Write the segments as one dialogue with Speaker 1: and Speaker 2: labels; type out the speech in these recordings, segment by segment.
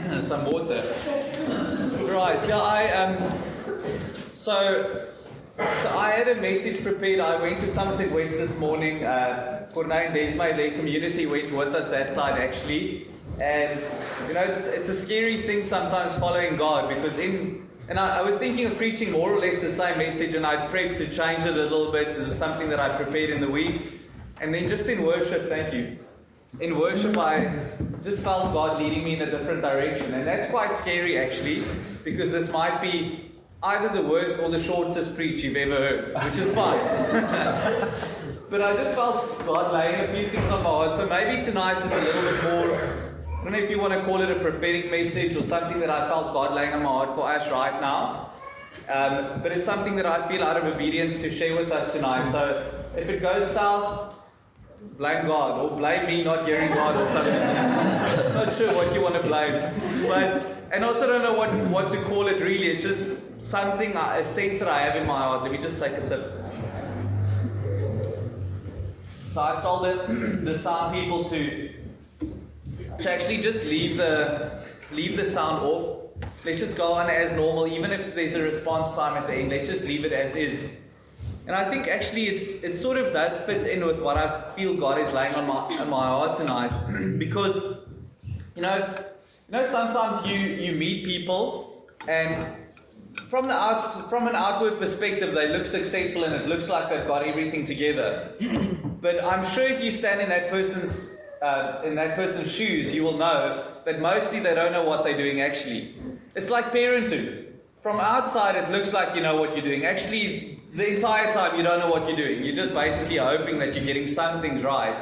Speaker 1: some water. Right, yeah, I um, so so I had a message prepared. I went to Somerset West this morning. Uh, and Desmay, their community went with us that side actually, and you know it's it's a scary thing sometimes following God because in and I, I was thinking of preaching more or less the same message, and I prepped to change it a little bit. It was something that I prepared in the week, and then just in worship, thank you. In worship, I just felt God leading me in a different direction. And that's quite scary, actually, because this might be either the worst or the shortest preach you've ever heard, which is fine. but I just felt God laying a few things on my heart. So maybe tonight is a little bit more. I don't know if you want to call it a prophetic message or something that I felt God laying on my heart for us right now. Um, but it's something that I feel out of obedience to share with us tonight. So if it goes south, blame God oh, or blame me not hearing God or something. not sure what you want to blame. But and also don't know what, what to call it really. It's just something, a sense that I have in my heart. Let me just take a sip. So I told the, the sound people to, to actually just leave the leave the sound off. Let's just go on as normal, even if there's a response time at the end. Let's just leave it as is. And I think actually it's it sort of does fit in with what I feel God is laying on my on my heart tonight, because you know you know sometimes you you meet people and from the out from an outward perspective they look successful and it looks like they've got everything together, but I'm sure if you stand in that person's uh, in that person's shoes, you will know that mostly they don't know what they're doing actually. It's like parenting. From outside, it looks like you know what you're doing. Actually, the entire time you don't know what you're doing. You're just basically hoping that you're getting some things right.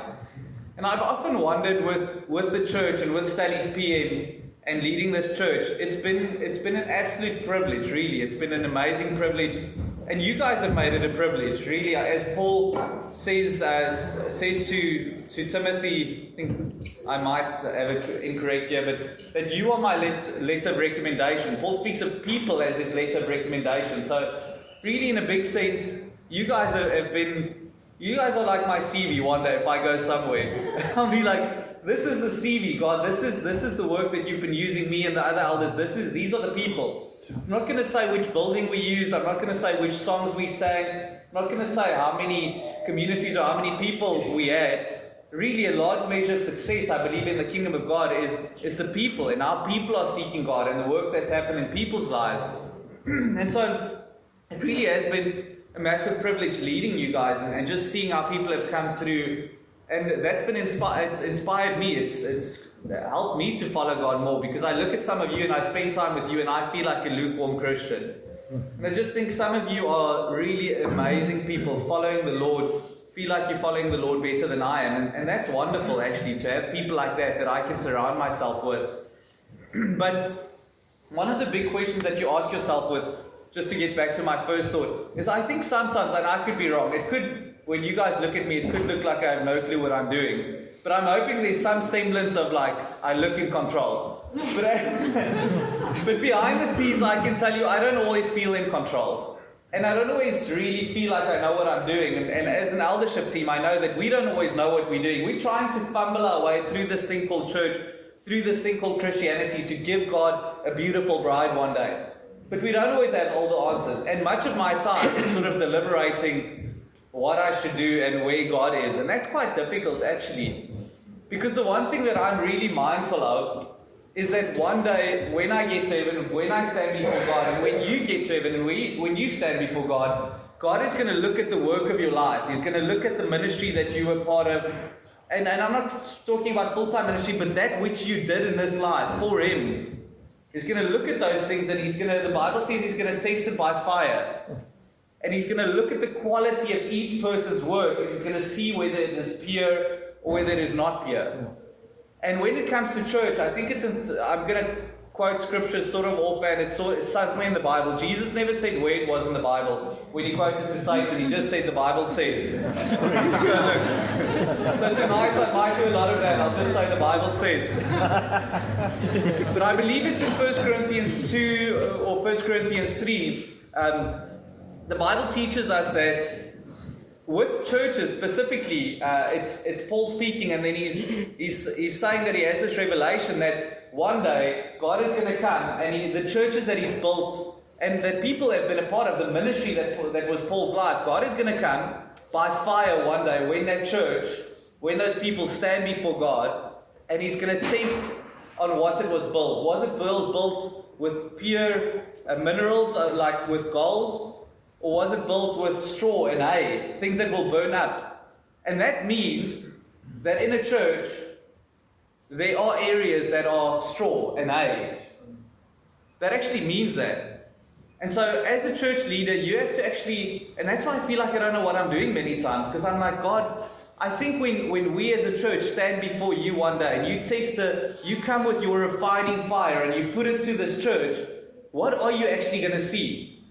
Speaker 1: And I've often wondered with, with the church and with Staley's PM and leading this church, it's been it's been an absolute privilege, really. It's been an amazing privilege. And you guys have made it a privilege, really. As Paul says uh, says to to Timothy, I think I might have it incorrect here, but that you are my let, letter of recommendation. Paul speaks of people as his letter of recommendation. So really, in a big sense, you guys have been, you guys are like my CV one day if I go somewhere. I'll be like, this is the CV, God. This is this is the work that you've been using me and the other elders. This is these are the people. I'm not going to say which building we used. I'm not going to say which songs we sang. I'm not going to say how many communities or how many people we had. Really, a large measure of success, I believe, in the kingdom of God is, is the people, and our people are seeking God and the work that's happened in people's lives. and so, it really has been a massive privilege leading you guys and, and just seeing how people have come through. And that's been inspired. It's inspired me. It's it's helped me to follow God more because I look at some of you and I spend time with you and I feel like a lukewarm Christian. And I just think some of you are really amazing people following the Lord. Feel like you're following the Lord better than I am, and, and that's wonderful actually to have people like that that I can surround myself with. but one of the big questions that you ask yourself with just to get back to my first thought, is I think sometimes, and I could be wrong, it could, when you guys look at me, it could look like I have no clue what I'm doing. But I'm hoping there's some semblance of like, I look in control. But, I, but behind the scenes, I can tell you, I don't always feel in control. And I don't always really feel like I know what I'm doing. And, and as an eldership team, I know that we don't always know what we're doing. We're trying to fumble our way through this thing called church, through this thing called Christianity, to give God a beautiful bride one day. But we don't always have all the answers. And much of my time is sort of deliberating what I should do and where God is. And that's quite difficult, actually. Because the one thing that I'm really mindful of is that one day when I get to heaven, when I stand before God, and when you get to heaven, and we, when you stand before God, God is going to look at the work of your life. He's going to look at the ministry that you were part of. And, and I'm not talking about full time ministry, but that which you did in this life for Him. He's going to look at those things and he's going to, the Bible says he's going to taste it by fire. And he's going to look at the quality of each person's work and he's going to see whether it is pure or whether it is not pure. And when it comes to church, I think it's, I'm going to quote scripture sort of offhand. It's, sort, somewhere in the Bible. Jesus never said where it was in the Bible. When he quoted to Satan, he just said the Bible says. so tonight I might do a lot of that. I'll just say the Bible says. but I believe it's in 1 Corinthians 2 or 1 Corinthians 3. Um, the Bible teaches us that with churches specifically, uh, it's, it's Paul speaking, and then he's, he's, he's saying that he has this revelation that one day God is going to come and he, the churches that He's built and that people have been a part of, the ministry that, that was Paul's life, God is going to come by fire one day when that church, when those people stand before God, and He's going to test on what it was built. Was it built, built with pure uh, minerals, uh, like with gold? Or was it built with straw and hay, things that will burn up? And that means that in a church, there are areas that are straw and hay. That actually means that. And so, as a church leader, you have to actually, and that's why I feel like I don't know what I'm doing many times, because I'm like, God, I think when, when we as a church stand before you one day and you test the, you come with your refining fire and you put it to this church, what are you actually going to see?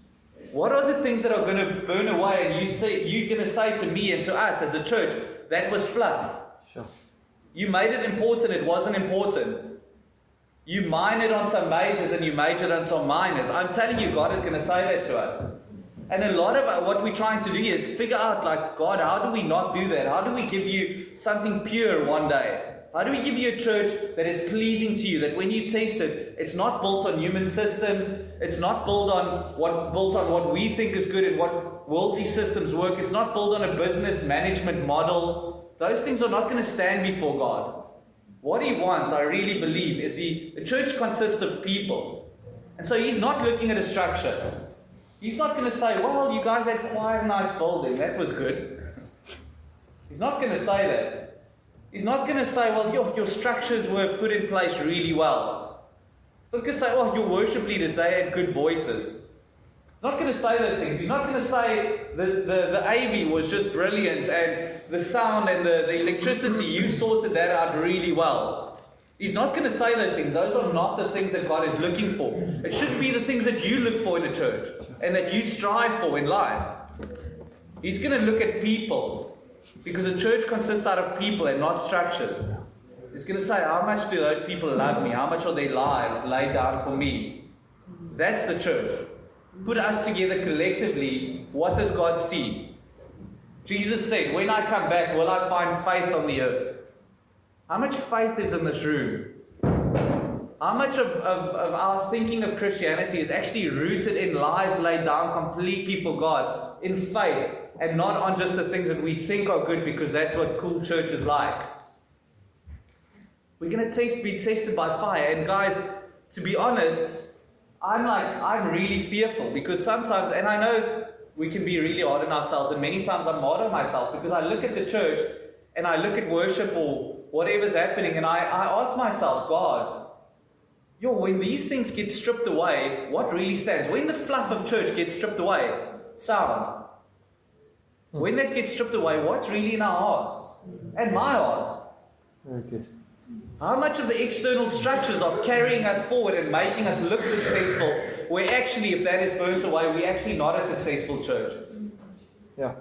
Speaker 1: What are the things that are going to burn away and you say, you're going to say to me and to us as a church, that was fluff.
Speaker 2: Sure.
Speaker 1: You made it important, it wasn't important. You minored on some majors and you majored on some minors. I'm telling you, God is going to say that to us. And a lot of uh, what we're trying to do is figure out, like, God, how do we not do that? How do we give you something pure one day? How do we give you a church that is pleasing to you? That when you taste it, it's not built on human systems. It's not built on what built on what we think is good and what worldly systems work. It's not built on a business management model. Those things are not going to stand before God. What He wants, I really believe, is He. The church consists of people, and so He's not looking at a structure. He's not going to say, well, you guys had quite a nice building. That was good. He's not going to say that. He's not going to say, well, your, your structures were put in place really well. He's not going to say, oh, your worship leaders, they had good voices. He's not going to say those things. He's not going to say the, the, the AV was just brilliant and the sound and the, the electricity, you sorted that out really well. He's not going to say those things. Those are not the things that God is looking for. It should be the things that you look for in a church and that you strive for in life. He's going to look at people because a church consists out of people and not structures. He's going to say, How much do those people love me? How much are their lives laid down for me? That's the church. Put us together collectively. What does God see? Jesus said, When I come back, will I find faith on the earth? How much faith is in this room? How much of, of, of our thinking of Christianity is actually rooted in lives laid down completely for God, in faith, and not on just the things that we think are good because that's what cool church is like? We're going to be tested by fire. And guys, to be honest, I'm like, I'm really fearful because sometimes, and I know we can be really hard on ourselves, and many times I'm hard on myself because I look at the church and I look at worship or whatever's happening, and I, I ask myself, God, yo, when these things get stripped away, what really stands? When the fluff of church gets stripped away, sound. When that gets stripped away, what's really in our hearts? And my heart.
Speaker 2: Very good.
Speaker 1: How much of the external structures are carrying us forward and making us look successful, where actually, if that is burnt away, we're actually not a successful church?
Speaker 2: Yeah.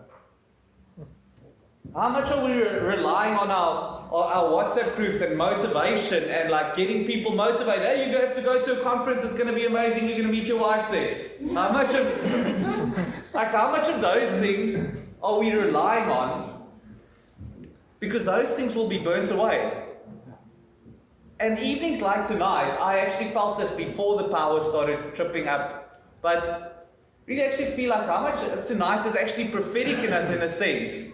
Speaker 1: How much are we re- relying on our, our WhatsApp groups and motivation and like getting people motivated? Hey, you have to go to a conference, it's going to be amazing, you're going to meet your wife there. How much of, like, how much of those things are we relying on? Because those things will be burnt away. And evenings like tonight, I actually felt this before the power started tripping up. But really actually feel like how much of tonight is actually prophetic in us in a sense.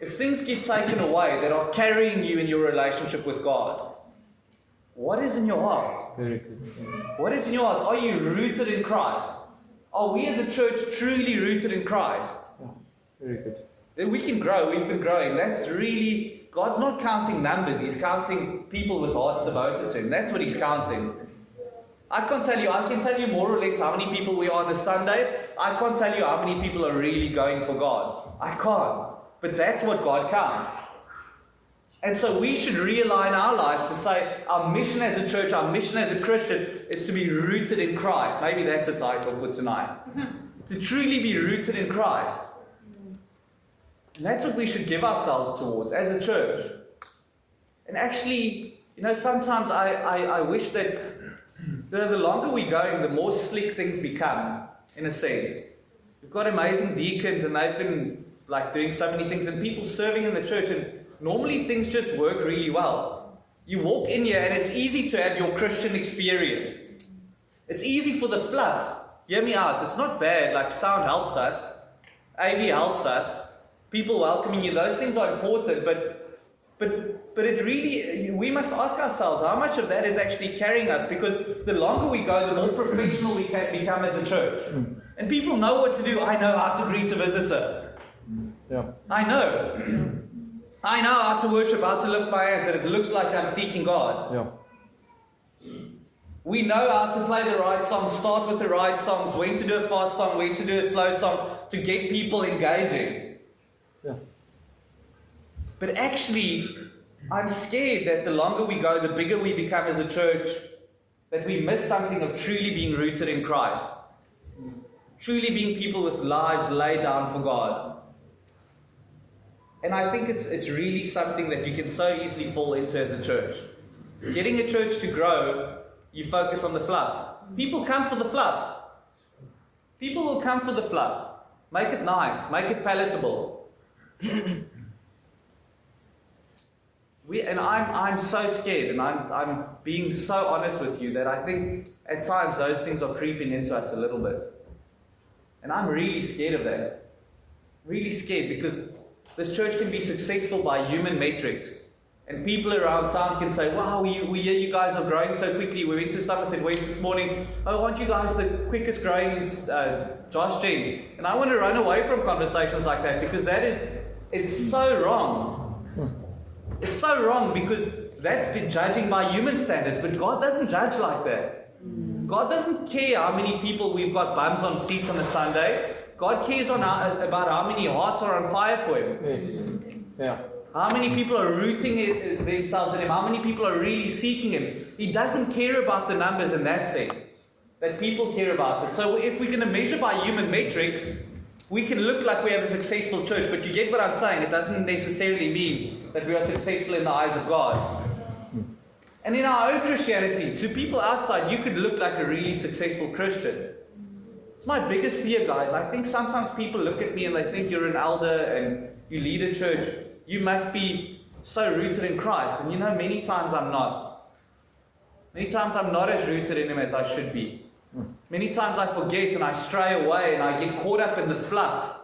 Speaker 1: If things get taken away that are carrying you in your relationship with God, what is in your heart?
Speaker 2: Very good.
Speaker 1: What is in your heart? Are you rooted in Christ? Are we as a church truly rooted in Christ?
Speaker 2: Very good.
Speaker 1: Then we can grow. We've been growing. That's really, God's not counting numbers. He's counting people with hearts devoted to Him. That's what He's counting. I can't tell you, I can tell you more or less how many people we are on a Sunday. I can't tell you how many people are really going for God. I can't. But that's what God counts. And so we should realign our lives to say our mission as a church, our mission as a Christian is to be rooted in Christ. Maybe that's a title for tonight. to truly be rooted in Christ. And that's what we should give ourselves towards as a church. And actually, you know, sometimes I, I, I wish that the, the longer we're going, the more slick things become, in a sense. We've got amazing deacons and they've been like doing so many things and people serving in the church and normally things just work really well. You walk in here and it's easy to have your Christian experience. It's easy for the fluff. Hear me out. It's not bad. Like sound helps us. AV helps us. People welcoming you. Those things are important. But, but, but it really, we must ask ourselves how much of that is actually carrying us. Because the longer we go, the more professional we can become as a church. And people know what to do. I know how to greet a visitor.
Speaker 2: Yeah.
Speaker 1: I know. I know how to worship, how to lift my hands, that it looks like I'm seeking God.
Speaker 2: Yeah.
Speaker 1: We know how to play the right songs, start with the right songs, when to do a fast song, when to do a slow song, to get people engaging. But actually, I'm scared that the longer we go, the bigger we become as a church, that we miss something of truly being rooted in Christ. Truly being people with lives laid down for God. And I think it's, it's really something that you can so easily fall into as a church. Getting a church to grow, you focus on the fluff. People come for the fluff. People will come for the fluff. Make it nice, make it palatable. We, and I'm, I'm so scared, and I'm, I'm being so honest with you that I think at times those things are creeping into us a little bit. And I'm really scared of that. Really scared because this church can be successful by human metrics. And people around town can say, wow, we, we hear you guys are growing so quickly. We went to Somerset West this morning. Oh, aren't you guys the quickest growing uh, Josh Gen? And I want to run away from conversations like that because that is, it's so wrong. It's so wrong because that's been judging by human standards, but God doesn't judge like that. God doesn't care how many people we've got bums on seats on a Sunday. God cares on about how many hearts are on fire for Him.
Speaker 2: Yes. Yeah.
Speaker 1: How many people are rooting it, uh, themselves in Him? How many people are really seeking Him? He doesn't care about the numbers in that sense. That people care about it. So if we're going to measure by human metrics, we can look like we have a successful church, but you get what I'm saying. It doesn't necessarily mean that we are successful in the eyes of God. And in our own Christianity, to people outside, you could look like a really successful Christian. It's my biggest fear, guys. I think sometimes people look at me and they think you're an elder and you lead a church. You must be so rooted in Christ. And you know, many times I'm not. Many times I'm not as rooted in Him as I should be. Many times I forget and I stray away and I get caught up in the fluff.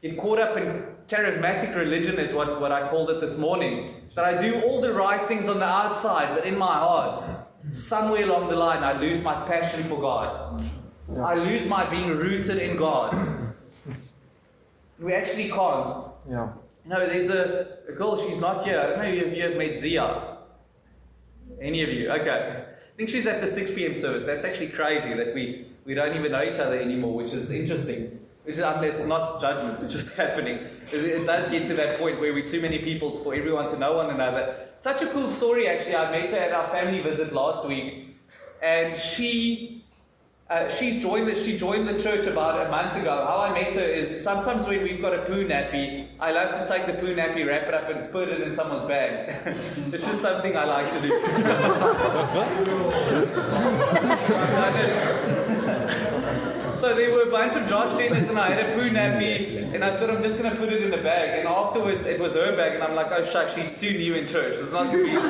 Speaker 1: Get caught up in charismatic religion, is what, what I called it this morning. That I do all the right things on the outside, but in my heart, somewhere along the line, I lose my passion for God. I lose my being rooted in God. We actually can't.
Speaker 2: Yeah.
Speaker 1: You know, there's a, a girl, she's not here. I don't know if you have met Zia. Any of you? Okay. Think she's at the 6 p.m. service. That's actually crazy that we, we don't even know each other anymore, which is interesting. Which is, I mean, it's not judgment, it's just happening. It, it does get to that point where we're too many people for everyone to know one another. Such a cool story, actually. I met her at our family visit last week, and she uh, she's joined the, she joined the church about a month ago. How I met her is sometimes when we've got a poo nappy, I love to take the poo nappy, wrap it up, and put it in someone's bag. it's just something I like to do. so there were a bunch of Josh Jenners, and I had a poo nappy, and I said I'm just going to put it in a bag. And afterwards, it was her bag, and I'm like, oh shucks, she's too new in church. It's not going to be.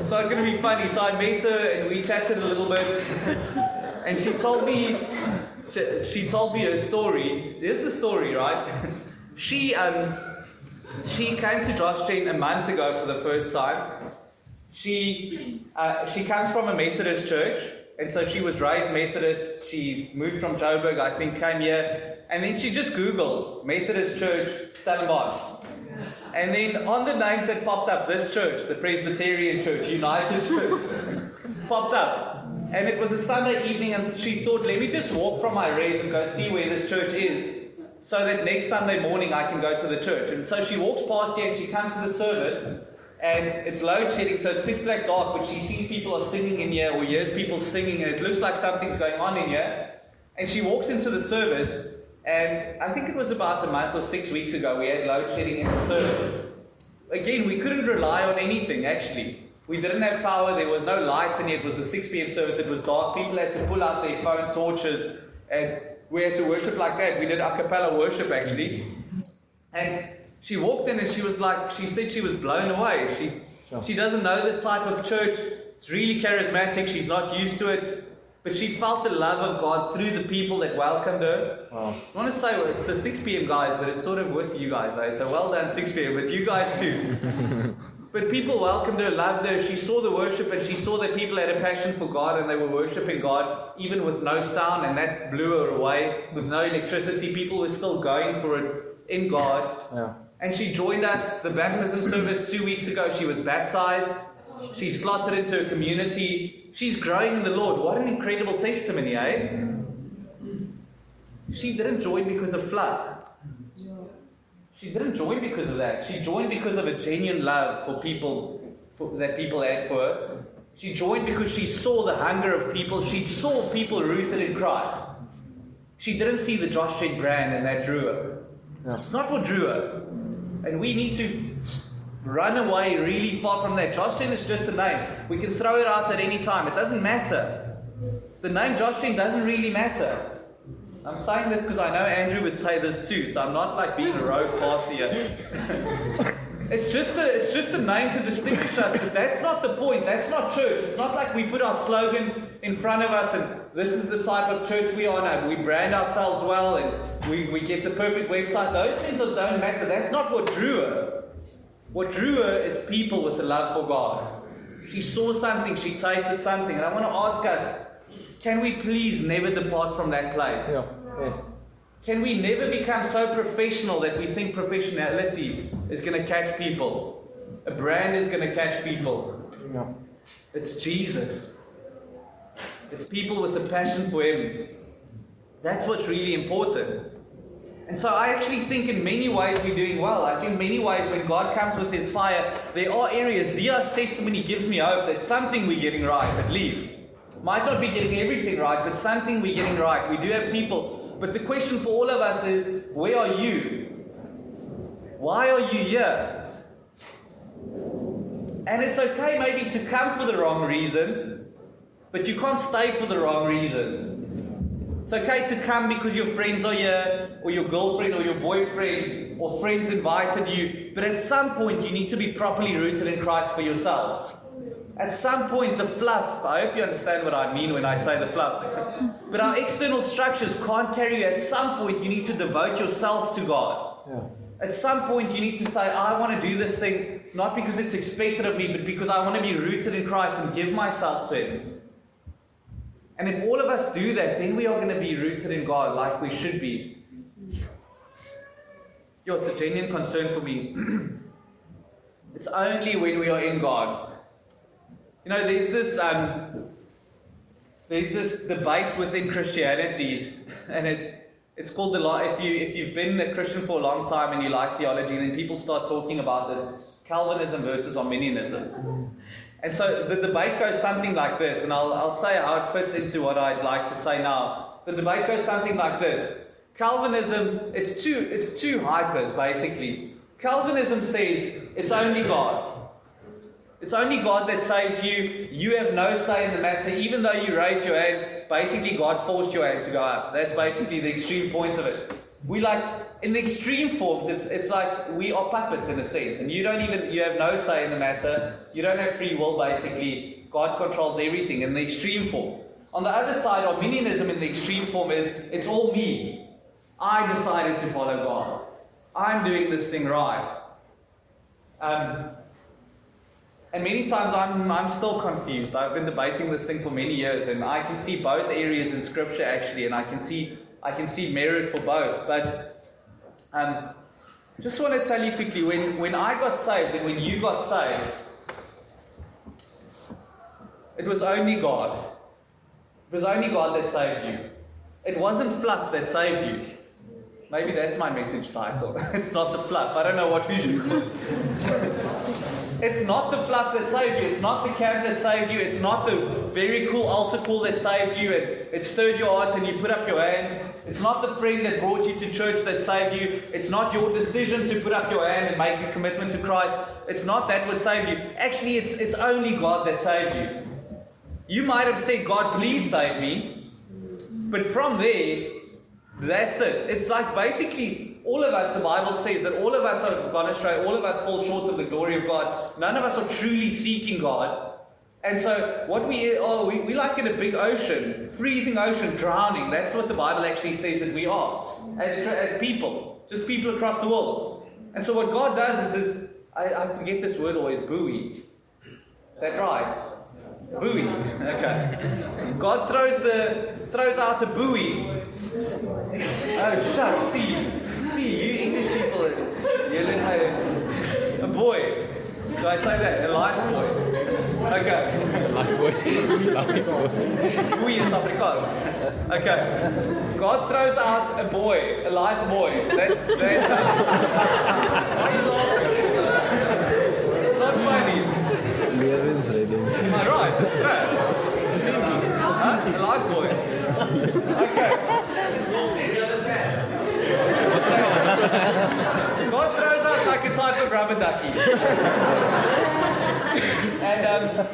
Speaker 1: it's not going to be funny. So I met her, and we chatted a little bit and she told me she, she, told me her story. Here's the story, right? she um she came to Josh Gen a month ago for the first time. She uh, she comes from a Methodist church, and so she was raised Methodist. She moved from Joburg, I think, came here, and then she just Googled Methodist Church Stellenbosch. And then on the names that popped up, this church, the Presbyterian Church, United Church, popped up. And it was a Sunday evening, and she thought, let me just walk from my res and go see where this church is, so that next Sunday morning I can go to the church. And so she walks past here and she comes to the service, and it's load shedding, so it's pitch black dark, but she sees people are singing in here, or hears people singing, and it looks like something's going on in here. And she walks into the service, and I think it was about a month or six weeks ago we had load shedding in the service. Again, we couldn't rely on anything actually. We didn't have power, there was no lights in here, it was the 6 p.m. service, it was dark. People had to pull out their phone torches, and we had to worship like that. We did a cappella worship actually. And she walked in and she was like, she said she was blown away. She,
Speaker 2: Sure.
Speaker 1: She doesn't know this type of church. It's really charismatic. She's not used to it. But she felt the love of God through the people that welcomed her.
Speaker 2: Wow.
Speaker 1: I want to say well, it's the 6 p.m. guys, but it's sort of with you guys. Eh? So well done, 6 p.m. With you guys too. but people welcomed her, loved her. She saw the worship and she saw that people had a passion for God and they were worshiping God even with no sound, and that blew her away. With no electricity, people were still going for it in God.
Speaker 2: Yeah.
Speaker 1: And she joined us the baptism service two weeks ago. She was baptized. She slotted into a community. She's growing in the Lord. What an incredible testimony, eh? She didn't join because of fluff. She didn't join because of that. She joined because of a genuine love for people for, that people had for her. She joined because she saw the hunger of people. She saw people rooted in Christ. She didn't see the Josh J brand and that drew her.
Speaker 2: Yeah.
Speaker 1: It's not what drew her. And we need to run away really far from that. Josh Gen is just a name. We can throw it out at any time. It doesn't matter. The name Josh Gen doesn't really matter. I'm saying this because I know Andrew would say this too, so I'm not like being a rogue pastor here. it's just a it's just a name to distinguish us, but that's not the point. That's not church. It's not like we put our slogan in front of us and this is the type of church we are now. We brand ourselves well and we, we get the perfect website. Those things don't matter. That's not what drew her. What drew her is people with a love for God. She saw something, she tasted something, and I want to ask us can we please never depart from that place?
Speaker 2: Yeah. Yes.
Speaker 1: Can we never become so professional that we think professionality is going to catch people? A brand is going to catch people.
Speaker 2: Yeah.
Speaker 1: It's Jesus. It's people with a passion for Him. That's what's really important. And so I actually think in many ways we're doing well. I think many ways when God comes with His fire, there are areas. Zia's testimony gives me hope that something we're getting right, at least. Might not be getting everything right, but something we're getting right. We do have people. But the question for all of us is where are you? Why are you here? And it's okay maybe to come for the wrong reasons, but you can't stay for the wrong reasons. It's okay to come because your friends are here, or your girlfriend, or your boyfriend, or friends invited you, but at some point you need to be properly rooted in Christ for yourself. At some point, the fluff, I hope you understand what I mean when I say the fluff, but our external structures can't carry you. At some point, you need to devote yourself to God.
Speaker 2: Yeah.
Speaker 1: At some point, you need to say, I want to do this thing, not because it's expected of me, but because I want to be rooted in Christ and give myself to Him. And if all of us do that, then we are going to be rooted in God like we should be. Yo, it's a genuine concern for me. it's only when we are in God. You know, there's this um, there's this debate within Christianity, and it's it's called the law. If you if you've been a Christian for a long time and you like theology, then people start talking about this Calvinism versus Arminianism. And so the debate goes something like this, and I'll, I'll say how it fits into what I'd like to say now. The debate goes something like this. Calvinism, it's two, it's two hypers basically. Calvinism says it's only God. It's only God that saves you. You have no say in the matter. Even though you raise your hand, basically God forced your hand to go up. That's basically the extreme point of it. We like in the extreme forms, it's it's like we are puppets in a sense, and you don't even you have no say in the matter. You don't have free will. Basically, God controls everything in the extreme form. On the other side, Arminianism in the extreme form is it's all me. I decided to follow God. I'm doing this thing right. Um, and many times I'm, I'm still confused. I've been debating this thing for many years, and I can see both areas in Scripture actually, and I can see I can see merit for both. But um, just want to tell you quickly when, when I got saved and when you got saved, it was only God. It was only God that saved you. It wasn't fluff that saved you. Maybe that's my message title. it's not the fluff. I don't know what we should call it. It's not the fluff that saved you. It's not the camp that saved you. It's not the very cool altar call that saved you and it stirred your heart and you put up your hand. It's not the friend that brought you to church that saved you. It's not your decision to put up your hand and make a commitment to Christ. It's not that what saved you. Actually, it's, it's only God that saved you. You might have said, God, please save me. But from there, that's it. It's like basically all of us, the Bible says that all of us have gone astray, all of us fall short of the glory of God. None of us are truly seeking God. And so, what we are, we, we like in a big ocean, freezing ocean, drowning. That's what the Bible actually says that we are as, as people, just people across the world. And so, what God does is, is I, I forget this word always, buoy. Is that right? Buoy. Okay. God throws the throws out a buoy. Oh shucks, see, see, you English people, you a, a boy. Do I say that? A life boy. Okay.
Speaker 2: Life boy. Life boy.
Speaker 1: Buoy is Afrikaans. Okay. God throws out a boy, a life boy. That, that, uh, why are you laughing? It's not funny.
Speaker 2: Levensredding.
Speaker 1: Am I right? Yeah. Huh? A life boy. Okay. God throws out like a type of rubber ducky. and um,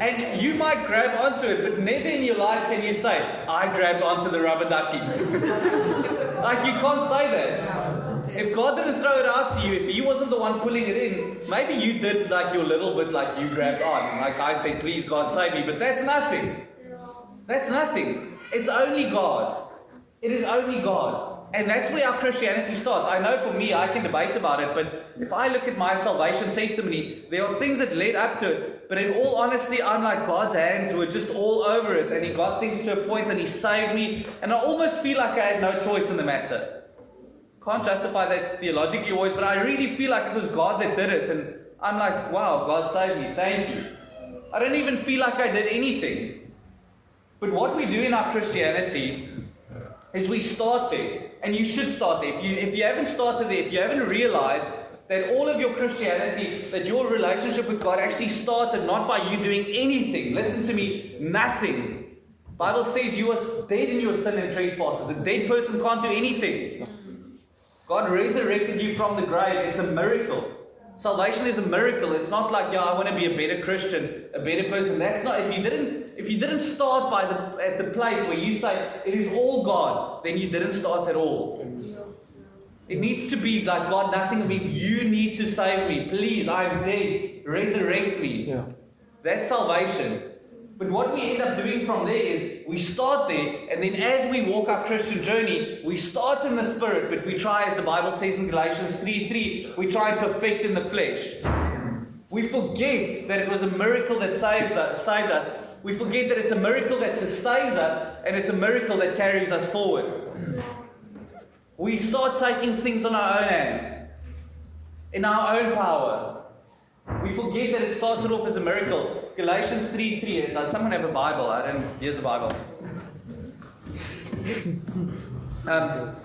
Speaker 1: and you might grab onto it, but never in your life can you say, I grabbed onto the rubber ducky. like you can't say that. If God didn't throw it out to you, if He wasn't the one pulling it in, maybe you did like your little bit, like you grabbed on. Like I said, please God save me. But that's nothing. That's nothing. It's only God. It is only God. And that's where our Christianity starts. I know for me, I can debate about it, but if I look at my salvation testimony, there are things that led up to it. But in all honesty, I'm like, God's hands were just all over it, and He got things to a point and He saved me. And I almost feel like I had no choice in the matter. Can't justify that theologically always, but I really feel like it was God that did it. And I'm like, wow, God saved me. Thank you. I don't even feel like I did anything. But what we do in our Christianity is we start there. And you should start there. If you, if you haven't started there, if you haven't realized that all of your Christianity, that your relationship with God actually started not by you doing anything. Listen to me, nothing. Bible says you are dead in your sin and trespasses. A dead person can't do anything. God resurrected you from the grave. It's a miracle. Salvation is a miracle. It's not like, yeah, I want to be a better Christian, a better person. That's not. If you didn't, if you didn't start by the at the place where you say it is all God, then you didn't start at all. It needs to be like God, nothing of me. You need to save me, please. I'm dead. Resurrect me.
Speaker 2: Yeah.
Speaker 1: That's salvation. But what we end up doing from there is we start there, and then as we walk our Christian journey, we start in the spirit, but we try, as the Bible says in Galatians 3 3, we try and perfect in the flesh. We forget that it was a miracle that saves us, saved us. We forget that it's a miracle that sustains us, and it's a miracle that carries us forward. We start taking things on our own hands, in our own power. We forget that it started off as a miracle. Galatians 3 3. Does someone have a Bible? I don't. Here's a Bible. Um,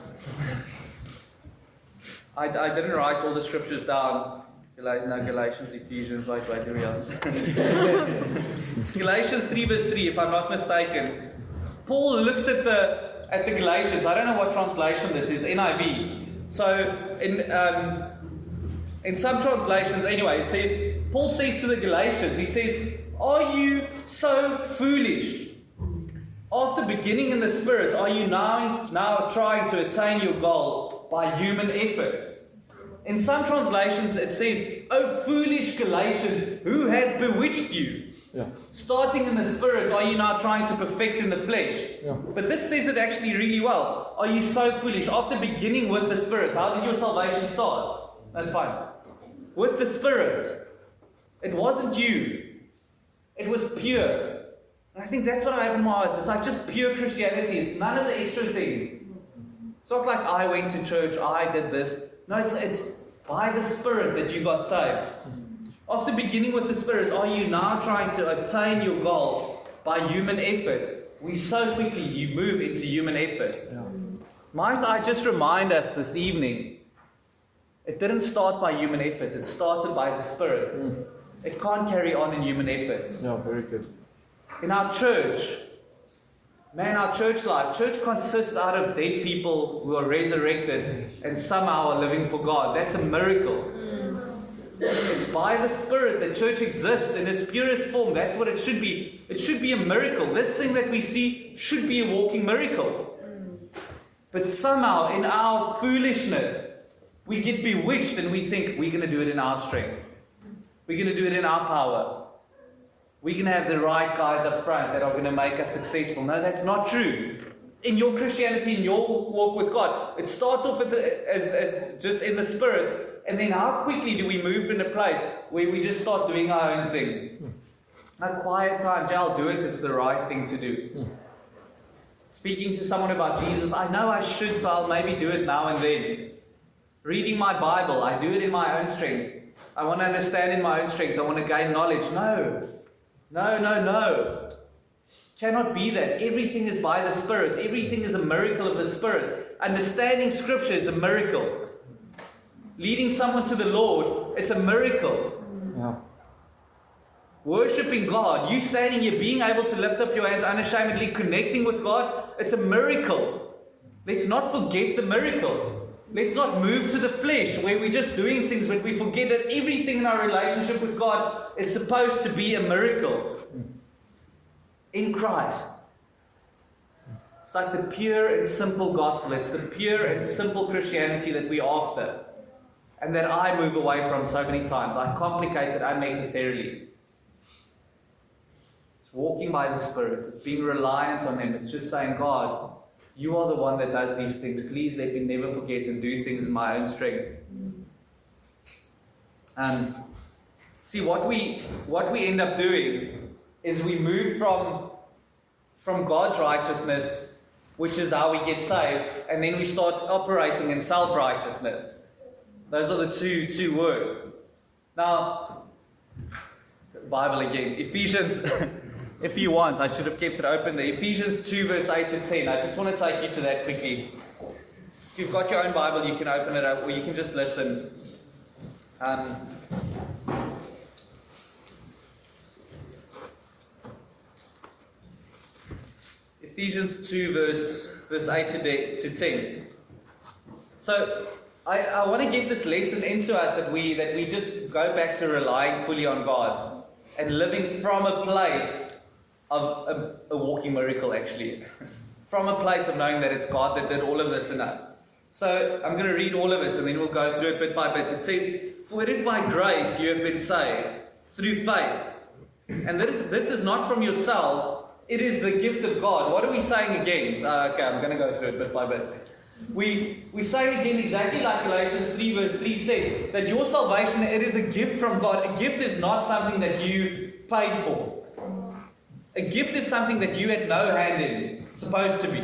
Speaker 1: I, I didn't write all the scriptures down. Galatians, Ephesians, wait, wait, here we are. Galatians 3 verse 3, if I'm not mistaken. Paul looks at the at the Galatians. I don't know what translation this is, NIV. So in um, in some translations, anyway, it says, Paul says to the Galatians, he says, Are you so foolish? After beginning in the Spirit, are you now, now trying to attain your goal by human effort? In some translations, it says, Oh foolish Galatians, who has bewitched you?
Speaker 2: Yeah.
Speaker 1: Starting in the Spirit, are you now trying to perfect in the flesh?
Speaker 2: Yeah.
Speaker 1: But this says it actually really well. Are you so foolish? After beginning with the Spirit, how did your salvation start? That's fine. With the Spirit. It wasn't you. It was pure. And I think that's what I have in my heart. It's like just pure Christianity. It's none of the extra things. It's not like I went to church, I did this. No, it's, it's by the Spirit that you got saved. After beginning with the Spirit, are you now trying to attain your goal by human effort? We so quickly you move into human effort.
Speaker 2: Yeah.
Speaker 1: Might I just remind us this evening it didn't start by human effort, it started by the Spirit. Hmm. It can't carry on in human effort.
Speaker 2: No, very good.
Speaker 1: In our church, man, our church life, church consists out of dead people who are resurrected and somehow are living for God. That's a miracle. It's by the Spirit that church exists in its purest form. That's what it should be. It should be a miracle. This thing that we see should be a walking miracle. But somehow, in our foolishness, we get bewitched and we think we're going to do it in our strength. We're going to do it in our power. We can have the right guys up front that are going to make us successful. No, that's not true. In your Christianity, in your walk with God, it starts off the, as, as just in the spirit. And then how quickly do we move in a place where we just start doing our own thing? A quiet time, yeah, I'll do it, it's the right thing to do. Speaking to someone about Jesus, I know I should, so I'll maybe do it now and then. Reading my Bible, I do it in my own strength. I want to understand in my own strength. I want to gain knowledge. No. No, no, no. Cannot be that. Everything is by the Spirit. Everything is a miracle of the Spirit. Understanding Scripture is a miracle. Leading someone to the Lord, it's a miracle.
Speaker 2: Yeah.
Speaker 1: Worshipping God, you standing here, being able to lift up your hands unashamedly, connecting with God, it's a miracle. Let's not forget the miracle. Let's not move to the flesh where we're just doing things, but we forget that everything in our relationship with God is supposed to be a miracle in Christ. It's like the pure and simple gospel. It's the pure and simple Christianity that we're after. And that I move away from so many times. I complicate it unnecessarily. It's walking by the Spirit. It's being reliant on Him. It's just saying, God, you are the one that does these things. Please let me never forget and do things in my own strength. Um, see, what we, what we end up doing is we move from, from God's righteousness, which is how we get saved, and then we start operating in self righteousness. Those are the two, two words. Now, Bible again. Ephesians, if you want, I should have kept it open there. Ephesians 2, verse 8 to 10. I just want to take you to that quickly. If you've got your own Bible, you can open it up, or you can just listen. Um, Ephesians 2, verse, verse 8 to, to 10. So, I, I want to get this lesson into us that we, that we just go back to relying fully on God and living from a place of a, a walking miracle, actually. from a place of knowing that it's God that did all of this in us. So I'm going to read all of it and then we'll go through it bit by bit. It says, For it is by grace you have been saved, through faith. And this, this is not from yourselves, it is the gift of God. What are we saying again? Uh, okay, I'm going to go through it bit by bit. We, we say again exactly like Galatians 3 verse 3 said, that your salvation, it is a gift from God. A gift is not something that you paid for. A gift is something that you had no hand in, supposed to be.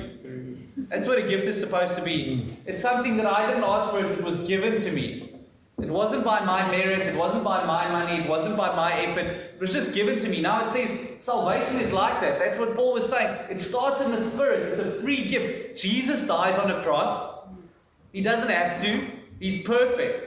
Speaker 1: That's what a gift is supposed to be. It's something that I didn't ask for, it was given to me. It wasn't by my merit, it wasn't by my money, it wasn't by my effort, it was just given to me. Now it says salvation is like that. That's what Paul was saying. It starts in the spirit, it's a free gift. Jesus dies on a cross. He doesn't have to, he's perfect.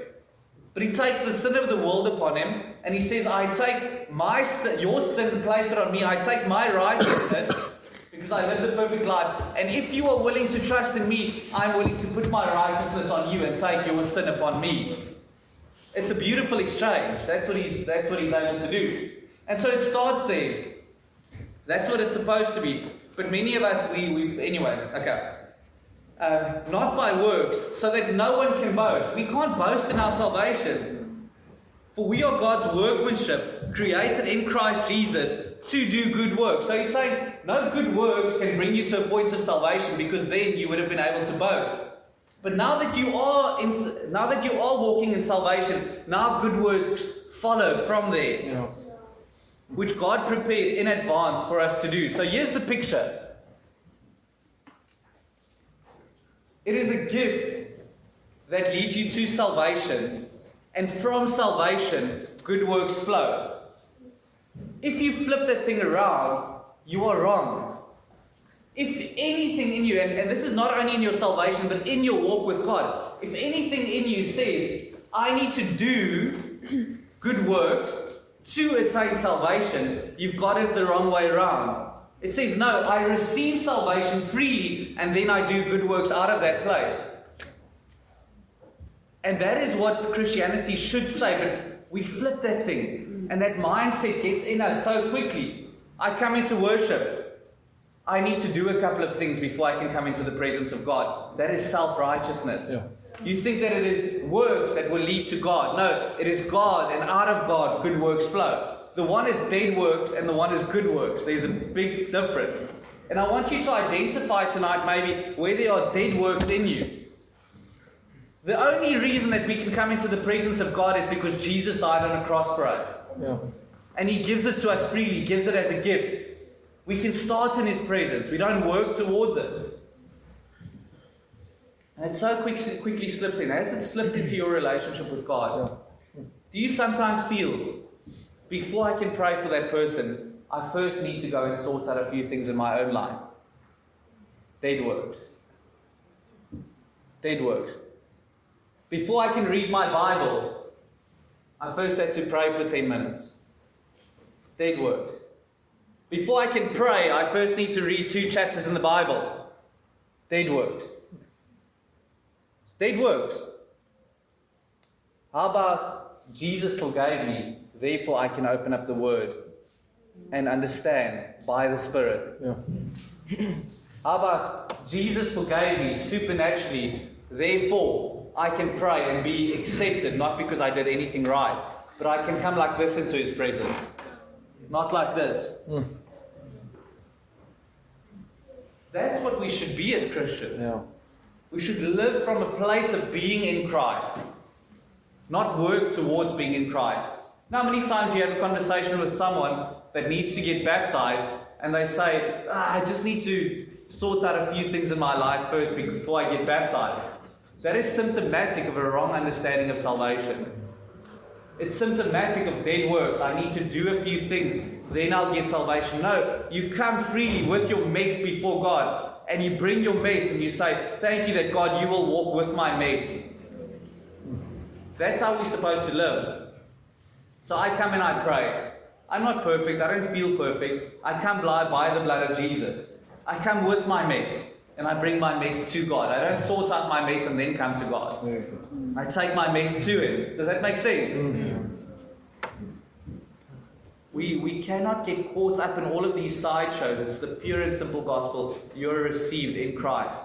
Speaker 1: But he takes the sin of the world upon him and he says, I take my sin, your sin place it on me. I take my righteousness because I live the perfect life. And if you are willing to trust in me, I'm willing to put my righteousness on you and take your sin upon me. It's a beautiful exchange. That's what he's that's what he's able to do. And so it starts there. That's what it's supposed to be. But many of us we we anyway, okay. Um, not by works, so that no one can boast. We can't boast in our salvation. For we are God's workmanship, created in Christ Jesus to do good works. So he's saying no good works can bring you to a point of salvation because then you would have been able to boast. But now that you are in, now that you are walking in salvation, now good works follow from there,
Speaker 2: Yeah.
Speaker 1: which God prepared in advance for us to do. So here's the picture. It is a gift that leads you to salvation, and from salvation, good works flow. If you flip that thing around, you are wrong. If anything in you, and, and this is not only in your salvation, but in your walk with God, if anything in you says, I need to do good works to attain salvation, you've got it the wrong way around. It says, No, I receive salvation freely, and then I do good works out of that place. And that is what Christianity should say, but we flip that thing. And that mindset gets in us so quickly. I come into worship. I need to do a couple of things before I can come into the presence of God. That is self righteousness.
Speaker 2: Yeah.
Speaker 1: You think that it is works that will lead to God. No, it is God, and out of God, good works flow. The one is dead works, and the one is good works. There's a big difference. And I want you to identify tonight, maybe, where there are dead works in you. The only reason that we can come into the presence of God is because Jesus died on a cross for us.
Speaker 2: Yeah.
Speaker 1: And He gives it to us freely, gives it as a gift. We can start in His presence, we don't work towards it. And it so quick, quickly slips in. Has it slipped into your relationship with God? Do you sometimes feel, before I can pray for that person, I first need to go and sort out a few things in my own life? Dead works. Dead worked. Before I can read my Bible, I first had to pray for 10 minutes. Dead worked. Before I can pray, I first need to read two chapters in the Bible. Dead worked. It's dead works. How about Jesus forgave me, therefore I can open up the Word and understand by the Spirit?
Speaker 2: Yeah.
Speaker 1: How about Jesus forgave me supernaturally, therefore I can pray and be accepted, not because I did anything right, but I can come like this into His presence, not like this.
Speaker 2: Mm.
Speaker 1: That's what we should be as Christians.
Speaker 2: Yeah.
Speaker 1: We should live from a place of being in Christ, not work towards being in Christ. Now, many times you have a conversation with someone that needs to get baptized, and they say, ah, I just need to sort out a few things in my life first before I get baptized. That is symptomatic of a wrong understanding of salvation. It's symptomatic of dead works. I need to do a few things, then I'll get salvation. No, you come freely with your mess before God, and you bring your mess and you say, Thank you that God, you will walk with my mess. That's how we're supposed to live. So I come and I pray. I'm not perfect. I don't feel perfect. I come by, by the blood of Jesus. I come with my mess and I bring my mess to God. I don't sort out my mess and then come to God. I take my mess to Him. Does that make sense? We, we cannot get caught up in all of these sideshows. It's the pure and simple gospel. You're received in Christ.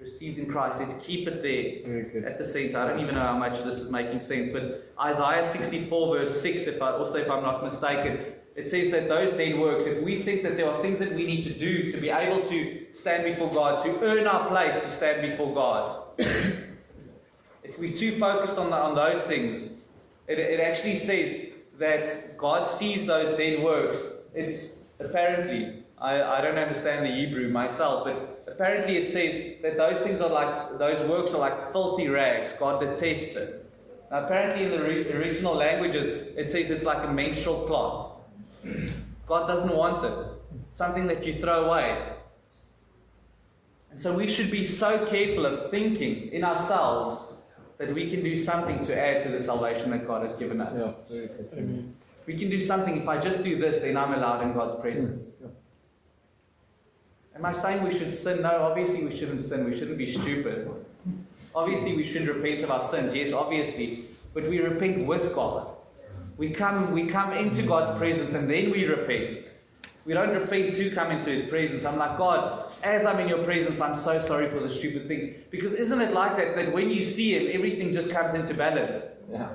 Speaker 1: Received in Christ. Let's keep it there at the center. I don't even know how much this is making sense, but Isaiah 64, verse 6, if I, also if I'm not mistaken, it says that those dead works, if we think that there are things that we need to do to be able to stand before God, to earn our place to stand before God, if we're too focused on, the, on those things, it, it actually says that God sees those dead works. It's apparently, I, I don't understand the Hebrew myself, but apparently it says that those things are like, those works are like filthy rags. God detests it. Now, apparently, in the re- original languages, it says it's like a menstrual cloth. God doesn't want it. It's something that you throw away. And so we should be so careful of thinking in ourselves that we can do something to add to the salvation that God has given us.
Speaker 2: Yeah. Very good.
Speaker 1: We can do something. If I just do this, then I'm allowed in God's presence.
Speaker 2: Yeah.
Speaker 1: Am I saying we should sin? No, obviously we shouldn't sin. We shouldn't be stupid. Obviously we shouldn't repent of our sins. Yes, obviously. But we repent with God. We come, we come into God's presence and then we repent. We don't repent to come into His presence. I'm like, God, as I'm in your presence, I'm so sorry for the stupid things. Because isn't it like that, that when you see Him, everything just comes into balance?
Speaker 2: Yeah.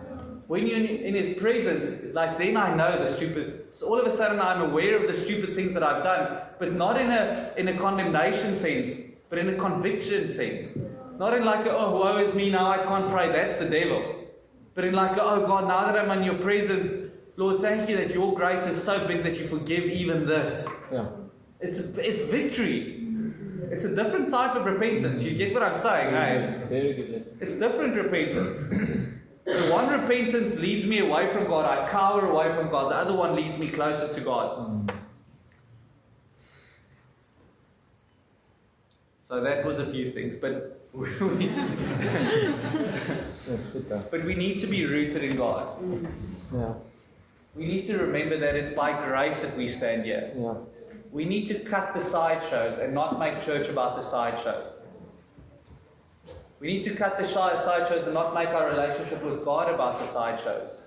Speaker 1: When you're in, His presence, like then I know the stupid. So all of a sudden I'm aware of the stupid things that I've done, but not in a in a condemnation sense, but in a conviction sense. Not in like, a, oh, woe is me, now I can't pray. That's the devil. But in like, oh God, now that I'm in your presence, Lord, thank you that your grace is so big that you forgive even this.
Speaker 2: Yeah.
Speaker 1: It's it's victory. It's a different type of repentance. You get what I'm saying, hey?
Speaker 2: Very good.
Speaker 1: It's different repentance. The one repentance leads me away from God. I cower away from God. The other one leads me closer to God. So that was a few things, but we, but we need to be rooted in God.
Speaker 2: Yeah.
Speaker 1: We need to remember that it's by grace that we stand here.
Speaker 2: Yeah.
Speaker 1: We need to cut the sideshows and not make church about the sideshows. We need to cut the sideshows and not make our relationship with God about the sideshows.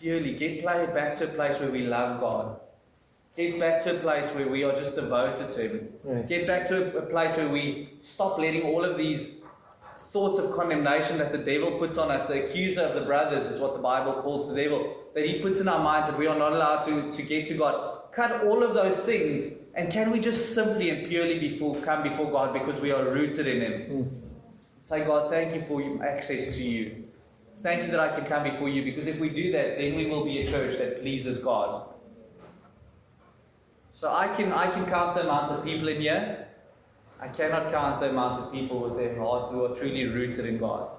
Speaker 1: Purely get play back to a place where we love God. get back to a place where we are just devoted to Him.
Speaker 2: Right.
Speaker 1: Get back to a, a place where we stop letting all of these thoughts of condemnation that the devil puts on us, the accuser of the brothers is what the Bible calls the devil, that he puts in our minds that we are not allowed to, to get to God. Cut all of those things, and can we just simply and purely before, come before God because we are rooted in Him?
Speaker 2: Mm.
Speaker 1: Say, God, thank you for access to you. Thank you that I can come before you because if we do that, then we will be a church that pleases God. So I can I can count the amount of people in here. I cannot count the amount of people with their hearts who are truly rooted in God.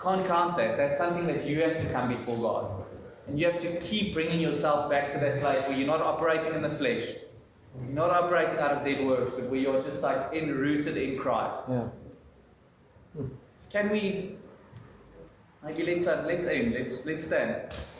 Speaker 1: Can't count that. That's something that you have to come before God. And you have to keep bringing yourself back to that place where you're not operating in the flesh. Not operating out of dead works, but where you're just like in rooted in Christ.
Speaker 2: Yeah.
Speaker 1: Can we maybe let's uh, let's aim, let's let's stand.